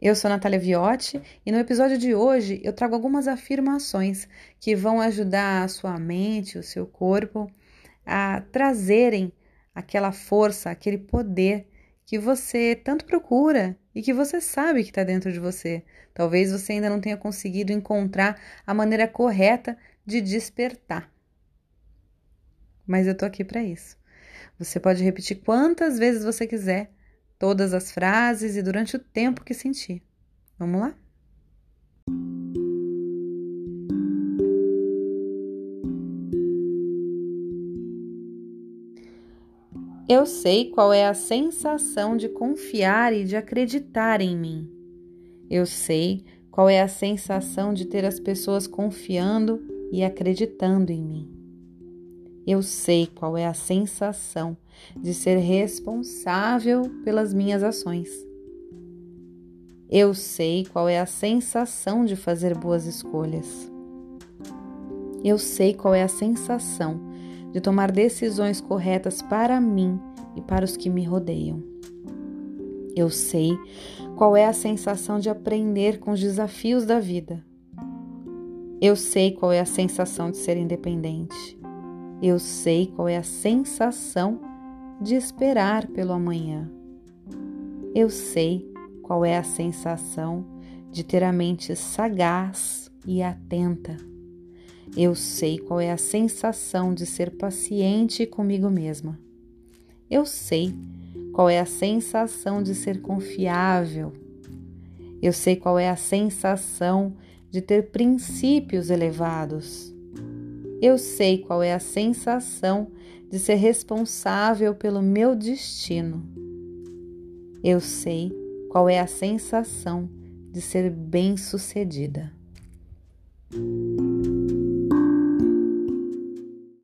Eu sou Natália Viotti e no episódio de hoje eu trago algumas afirmações que vão ajudar a sua mente, o seu corpo a trazerem aquela força, aquele poder que você tanto procura e que você sabe que está dentro de você. Talvez você ainda não tenha conseguido encontrar a maneira correta de despertar. Mas eu tô aqui para isso. Você pode repetir quantas vezes você quiser todas as frases e durante o tempo que sentir. Vamos lá? Eu sei qual é a sensação de confiar e de acreditar em mim. Eu sei qual é a sensação de ter as pessoas confiando e acreditando em mim. Eu sei qual é a sensação de ser responsável pelas minhas ações. Eu sei qual é a sensação de fazer boas escolhas. Eu sei qual é a sensação de tomar decisões corretas para mim e para os que me rodeiam. Eu sei qual é a sensação de aprender com os desafios da vida. Eu sei qual é a sensação de ser independente. Eu sei qual é a sensação de esperar pelo amanhã. Eu sei qual é a sensação de ter a mente sagaz e atenta. Eu sei qual é a sensação de ser paciente comigo mesma. Eu sei qual é a sensação de ser confiável. Eu sei qual é a sensação de ter princípios elevados. Eu sei qual é a sensação de ser responsável pelo meu destino. Eu sei qual é a sensação de ser bem-sucedida.